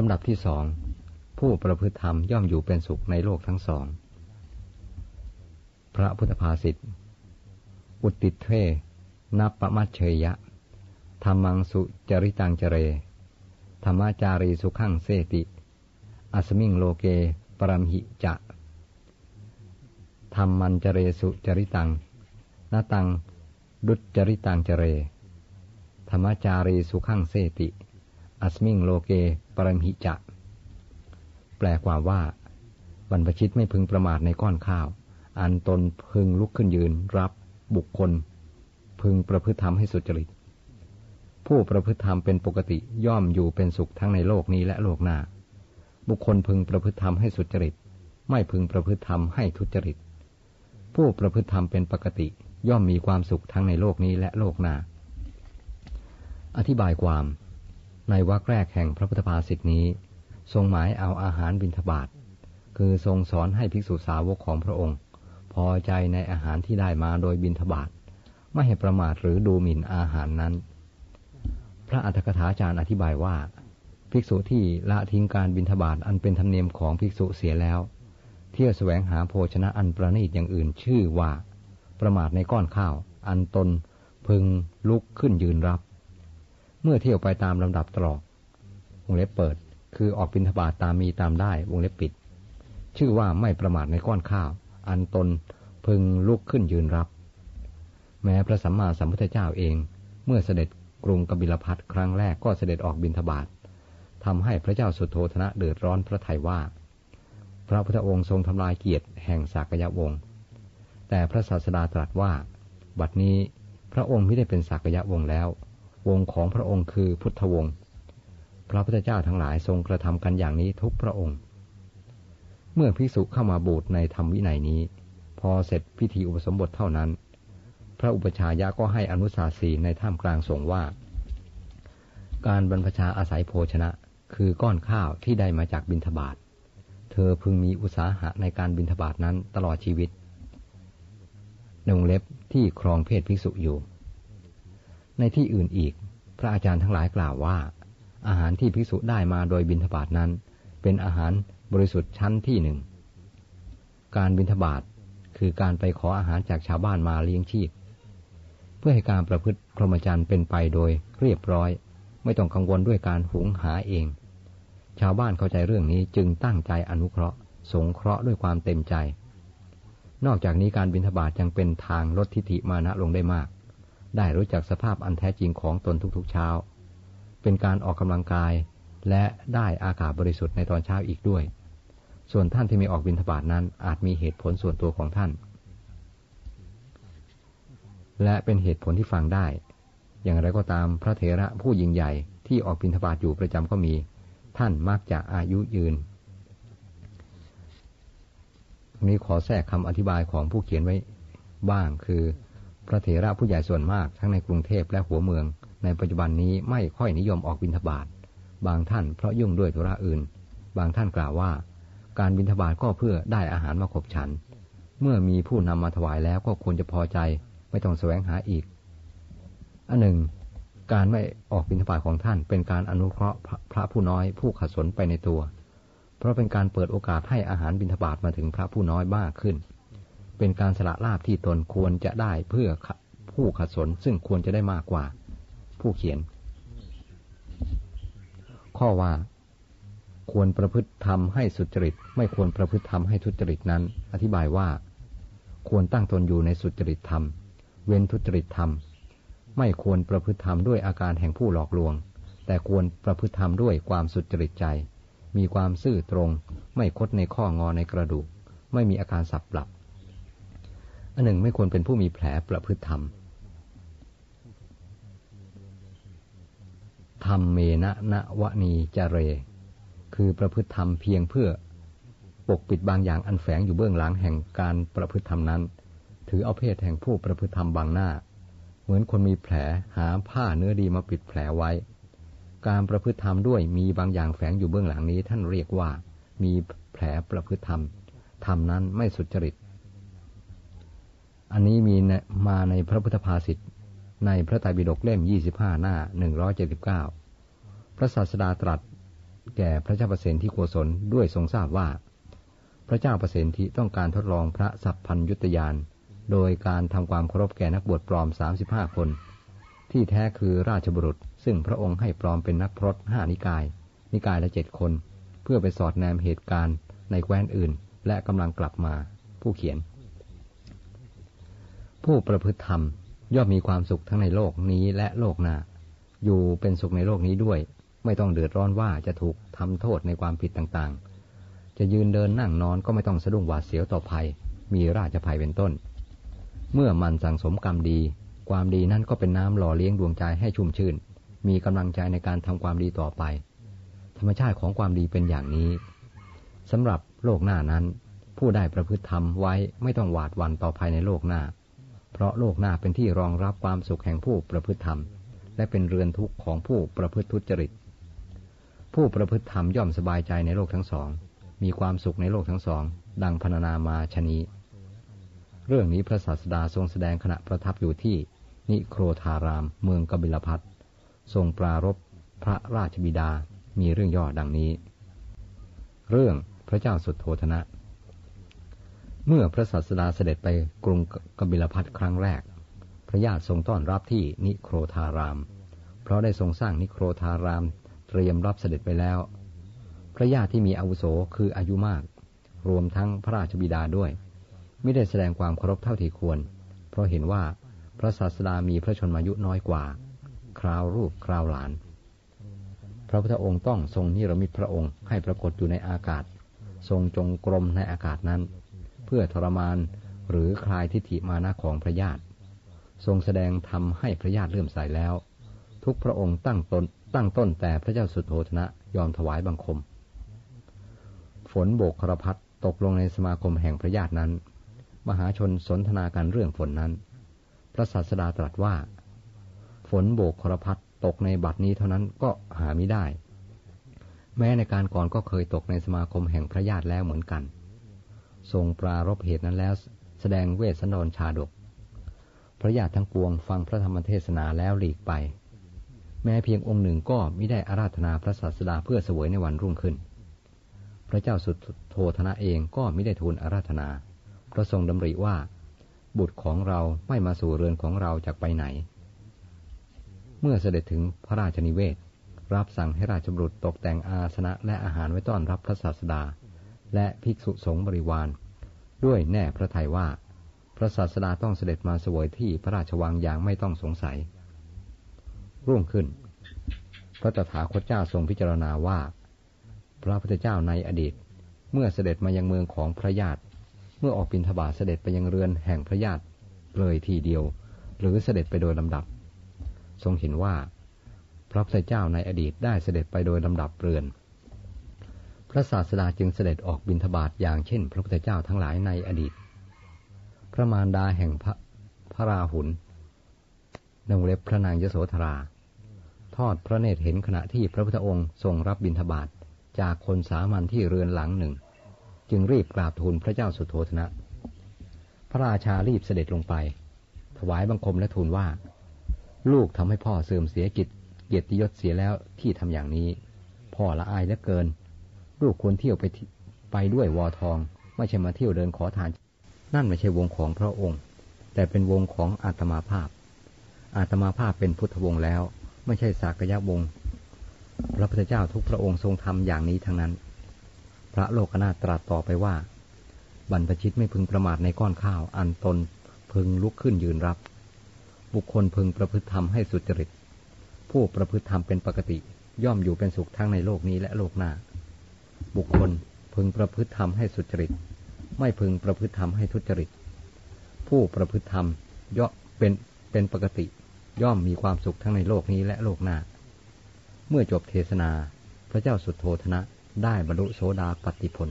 ลำดับที่สองผู้ประพฤติธรรมย่อมอยู่เป็นสุขในโลกทั้งสอง พระพุทธภาษิต อุติเทนับประมัชเชยะ ธรรมังสุจริตังเจเร ธรรมาจารีสุขังเสติอัสมิงโลเกปรมหิจะธรรมันเจเรสุจริตังนาตังดุจริตังเจเร ธรรมจารีสุขังเสติ อัสมิงโลเก ปรมหิจะ แปลความว่า บรรพชิตไม่พึงประมาทในก้อนข้าว อันตนพึงลุกขึ้นยืนรับบุคคล พึงประพฤติธรรมให้สุจริต ผู้ประพฤติธรรมเป็นปกติย่อมอยู่เป็นสุขทั้งในโลกนี้และโลกหน้า บุคคลพึงประพฤติธรรมให้สุจริต ไม่พึงประพฤติธรรมให้ทุจริต ผู้ประพฤติธรรมเป็นปกติย่อมมีความสุขทั้งในโลกนี้และโลกหน้า อธิบายความ ในวรรคแรกแห่งพระพุทธภาษิตนี้ ทรงหมายเอาอาหารบิณฑบาต คือทรงสอนให้ภิกษุสาวกของพระองค์ พอใจในอาหารที่ได้มาโดยบิณฑบาต ไม่ให้ประมาทหรือดูหมิ่นอาหารนั้น พระอัฏฐกถาจารย์อธิบายว่า ภิกษุที่ละทิ้งการบิณฑบาตอันเป็นธรรมเนียมของภิกษุเสียแล้ว เที่ยวแสวงหาโภชนะอันประณีตอย่างอื่นชื่อว่า ประมาทในก้อนข้าว อันตนพึงลุกขึ้นยืนรับ เมื่อเที่ยวไปตามลำดับตรอกวงเล็บเปิด คือออกบินทบาทตามมีตามได้วงเล็บปิด ชื่อว่าไม่ประมาทในก้อนข้าว อันตนพึงลุกขึ้นยืนรับ แม้พระสัมมาสัมพุทธเจ้าเอง เมื่อเสด็จกรุงกบิลพัทครั้งแรกก็เสด็จออกบินทบาททำให้พระเจ้าสุโธธนะเดือดร้อนพระทัยว่า พระพุทธองค์ทรงทำลายเกียรติแห่งสากยวงศ์แต่พระศาสดาตรัสว่า บัดนี้พระองค์ไม่ได้เป็นสักยะวงแล้ว วงของพระองค์คือพุทธวงศ์ พระพุทธเจ้าทั้งหลายทรงกระทำกันอย่างนี้ทุกพระองค์ เมื่อภิกษุเข้ามาบูชในธรรมวินัยนี้ พอเสร็จพิธีอุปสมบทเท่านั้น พระอุปชายะก็ให้อนุสาสีในท่ามกลางสงว่า การบรรพชาอาศัยโภชนะ คือก้อนข้าวที่ได้มาจากบิณฑบาต เธอพึงมีอุตสาหะในการบิณฑบาตนั้นตลอดชีวิตในวงเล็บที่ครองเพศภิกษุอยู่ ในที่อื่นอีก พระอาจารย์ทั้งหลายกล่าวว่า อาหารที่ภิกษุได้มาโดยบิณฑบาตนั้น เป็นอาหารบริสุทธิ์ชั้นที่หนึ่ง การบิณฑบาตคือการไปขออาหารจากชาวบ้านมาเลี้ยงชีพ เพื่อให้การประพฤติพรหมจรรย์เป็นไปโดยเรียบร้อย ไม่ต้องกังวลด้วยการหุงหาเอง ชาวบ้านเข้าใจเรื่องนี้จึงตั้งใจอนุเคราะห์ สงเคราะห์ด้วยความเต็มใจ นอกจากนี้การบินทบาทยังเป็นทางลดทิฐิมานะลงได้มาก ได้รู้จักสภาพอันแท้จริงของตนทุกๆเช้า เป็นการออกกำลังกาย และได้อากาศบริสุทธิ์ในตอนเช้าอีกด้วย ส่วนท่านที่มีออกบินทบาทนั้นอาจมีเหตุผลส่วนตัวของท่าน และเป็นเหตุผลที่ฟังได้ อย่างไรก็ตามพระเถระผู้ยิ่งใหญ่ที่ออกบินทบาทอยู่ประจำก็มี ท่านมักจะอายุยืนนี้ขอแทรกคำอธิบายของผู้เขียนไว้บ้างคือ พระเถระผู้ใหญ่ส่วนมากทั้งในกรุงเทพและหัวเมือง ในปัจจุบันนี้ไม่ค่อยนิยมออกบิณฑบาตบางท่านเพราะยุ่งด้วยธุระอื่น บางท่านกล่าวว่า การบิณฑบาตก็เพื่อได้อาหารมาขบฉัน เมื่อมีผู้นำมาถวายแล้วก็ควรจะพอใจ ไม่ต้องแสวงหาอีกอันหนึ่ง การไม่ออกบิณฑบาตของท่านเป็นการอนุเคราะห์พระผู้น้อยผู้ขัดสนไปในตัว เพราะเป็นการเปิดโอกาสให้อาหารบิณฑบาตมาถึงพระผู้น้อยมากขึ้น เป็นการสละลาบที่ตนควรจะได้เพื่อผู้ขัดสนซึ่งควรจะได้มากกว่า ผู้เขียน ข้อว่า ควรประพฤติธรรมให้สุจริต ไม่ควรประพฤติธรรมให้ทุจริตนั้น อธิบายว่า ควรตั้งตนอยู่ในสุจริตธรรม เว้นทุจริตธรรม ไม่ควรประพฤติธรรมด้วยอาการแห่งผู้หลอกลวง แต่ควรประพฤติธรรมด้วยความสุจริตใจ มีความซื่อตรง ไม่คดในข้องอในกระดูก ไม่มีอาการสับปรับ อันหนึ่งไม่ควรเป็นผู้มีแผลประพฤติธรรมธรรมเมนะนะวะนีจเร คือประพฤติธรรมเพียงเพื่อปกปิดบางอย่างอันแฝงอยู่เบื้องหลังแห่งการประพฤติธรรมนั้น ถือเอาเพศแห่งผู้ประพฤติธรรมบางหน้า เหมือนคนมีแผลหาผ้าเนื้อดีมาปิดแผลไว้ การประพฤติธรรมด้วยมีบางอย่างแฝงอยู่เบื้องหลังนี้ ท่านเรียกว่า มีแผลประพฤติธรรมธรรมนั้นไม่สุจริต อันนี้มีมาในพระพุทธภาษิตในพระไตรปิฎกเล่ม 25 หน้า 179 พระศาสดาตรัสแก่พระเจ้าประสิทธิโกศลด้วยทรงทราบว่า พระเจ้าประสิทธิต้องการทดลองพระสัพพัญยุตยาน โดยการทำความเคารพแก่นักบวชปลอม 35 คน ที่แท้คือราชบุรุษ ซึ่งพระองค์ให้ปลอมเป็นนักพรตห้านิกาย นิกายละเจ็ดคน เพื่อไปสอดแนมเหตุการณ์ในแคว้นอื่น และกำลังกลับมา ผู้เขียน ผู้ประพฤติธรรมย่อมมีความสุขทั้งในโลกนี้และโลกหน้า อยู่เป็นสุขในโลกนี้ด้วย ไม่ต้องเดือดร้อนว่าจะถูกทำโทษในความผิดต่างๆ จะยืนเดินนั่งนอนก็ไม่ต้องสะดุ้งหวาดเสียวต่อภัย มีราชภัยเป็นต้น เมื่อมันสั่งสมกรรมดี ความดีนั่นก็เป็นน้ำหล่อเลี้ยงดวงใจให้ชุ่มชื่น มีกำลังใจในการทำความดีต่อไป ธรรมชาติของความดีเป็นอย่างนี้สำหรับโลกหน้านั้น ผู้ได้ประพฤติธรรมไว้ไม่ต้องหวาดวันต่อภายในโลกหน้า เพราะโลกหน้าเป็นที่รองรับความสุขแห่งผู้ประพฤติธรรม และเป็นเรือนทุกข์ของผู้ประพฤติทุจริต ผู้ประพฤติธรรมย่อมสบายใจในโลกทั้งสอง มีความสุขในโลกทั้งสอง ดังพรรณนามาชนีเรื่องนี้พระศาสดาทรงแสดงขณะประทับอยู่ที่ นิโครธาราม เมืองกบิลพัททรงปรารบพระราชบิดามีเรื่องย่อดังนี้ เรื่องพระเจ้าสุดโทธนะ เมื่อพระศาสดาเสด็จไปกรุงกบิลพัทครั้งแรก พระญาติทรงต้อนรับที่นิโครธาราม เพราะได้ทรงสร้างนิโครธาราม เตรียมรับเสด็จไปแล้ว พระญาติที่มีอาวุโสคืออายุมาก รวมทั้งพระราชบิดาด้วย ไม่ได้แสดงความเคารพเท่าที่ควร เพราะเห็นว่าพระศาสดามีพระชนมายุน้อยกว่า คราวรูปคราวหลาน พระพุทธองค์ต้องทรงนิรมิตพระองค์ให้ปรากฏอยู่ในอากาศ ทรงจงกรมในอากาศนั้น เพื่อทรมาน หรือคลายทิฏฐิมานะของพระญาติทรงแสดงทำให้พระญาติเลื่อมใสแล้ว ทุกพระองค์ตั้งตนตั้งต้นแต่พระเจ้าสุดโทธนะยอมถวายบังคม ฝนโบกครพัดตกลงในสมาคมแห่งพระญาตินั้น มหาชนสนทนากันเรื่องฝนนั้น พระศาสดาตรัสว่า ฝนโบกครพัดตกในบัดนี้เท่านั้นก็หาไม่ได้ แม้ในการก่อนก็เคยตกในสมาคมแห่งพระญาติแล้วเหมือนกัน ทรงปรารบเหตุนั้นแล้วแสดงเวสสันดรชาดก พระญาติทั้งปวงฟังพระธรรมเทศนาแล้วหลีกไป แม้เพียงองค์หนึ่งก็ไม่ได้อาราธนาพระศาสดาเพื่อเสวยในวันรุ่งขึ้น พระเจ้าสุดโทธนะเองก็ไม่ได้ทูลอาราธนาพระทรงดำริว่า บุตรของเราไม่มาสู่เรือนของเราจากไปไหน เมื่อเสด็จถึงพระราชนิเวศ รับสั่งให้ราชบุตรตกแต่งอาสนะและอาหารไว้ต้อนรับพระศาสดา และภิกษุสงฆ์บริวาร ด้วยแน่พระทัยว่า พระศาสดาต้องเสด็จมาสวยที่พระราชวังอย่างไม่ต้องสงสัย รุ่งขึ้น พระตถาคตเจ้าทรงพิจารณาว่า พระพุทธเจ้าในอดีต เมื่อเสด็จมายังเมืองของพระญาติเมื่อออกบินทบาทเสด็จไปยังเรือนแห่งพระญาติเลยทีเดียว หรือเสด็จไปโดยลำดับ ทรงเห็นว่า พระพุทธเจ้าในอดีตได้เสด็จไปโดยลำดับเรือน พระศาสดาจึงเสด็จออกบินทบาทอย่างเช่น พระพุทธเจ้าทั้งหลายในอดีต พระมารดาแห่งพระพระราหุลนงเล็บพระนางยโสธรา ทอดพระเนตรเห็นขณะที่พระพุทธองค์ทรงรับบินทบาทจากคนสามัญที่เรือนหลังหนึ่ง จึงรีบกราบทูลพระเจ้าสุโธธนะ พระราชารีบเสด็จลงไป ถวายบังคมและทูลว่า ลูกทำให้พ่อเสื่อมเสียกิจเกียรติยศเสียแล้วที่ทำอย่างนี้ พ่อละอายเหลือเกิน ลูกควรเที่ยวไปไปด้วยวอทอง ไม่ใช่มาเที่ยวเดินขอทาน นั่นไม่ใช่วงของพระองค์ แต่เป็นวงของอาตมาภาพ อาตมาภาพเป็นพุทธวงศ์แล้ว ไม่ใช่สากยะวงศ์พระพุทธเจ้าทุกพระองค์ทรงทำอย่างนี้ทั้งนั้น พระโลกนาตรัสต่อไปว่า บรรพชิตไม่พึงประมาทในก้อนข้าว อันตนพึงลุกขึ้นยืนรับ บุคคลพึงประพฤติธรรมให้สุจริต ผู้ประพฤติธรรมเป็นปกติ ย่อมอยู่เป็นสุขทั้งในโลกนี้และโลกหน้า บุคคลพึงประพฤติธรรมให้สุจริต ไม่พึงประพฤติธรรมให้ทุจริต ผู้ประพฤติธรรมย่อมเป็นเป็นปกติ ย่อมมีความสุขทั้งในโลกนี้และโลกหน้า เมื่อจบเทศนา พระเจ้าสุดโทธนะได้บรรลุโสดาปฏิผล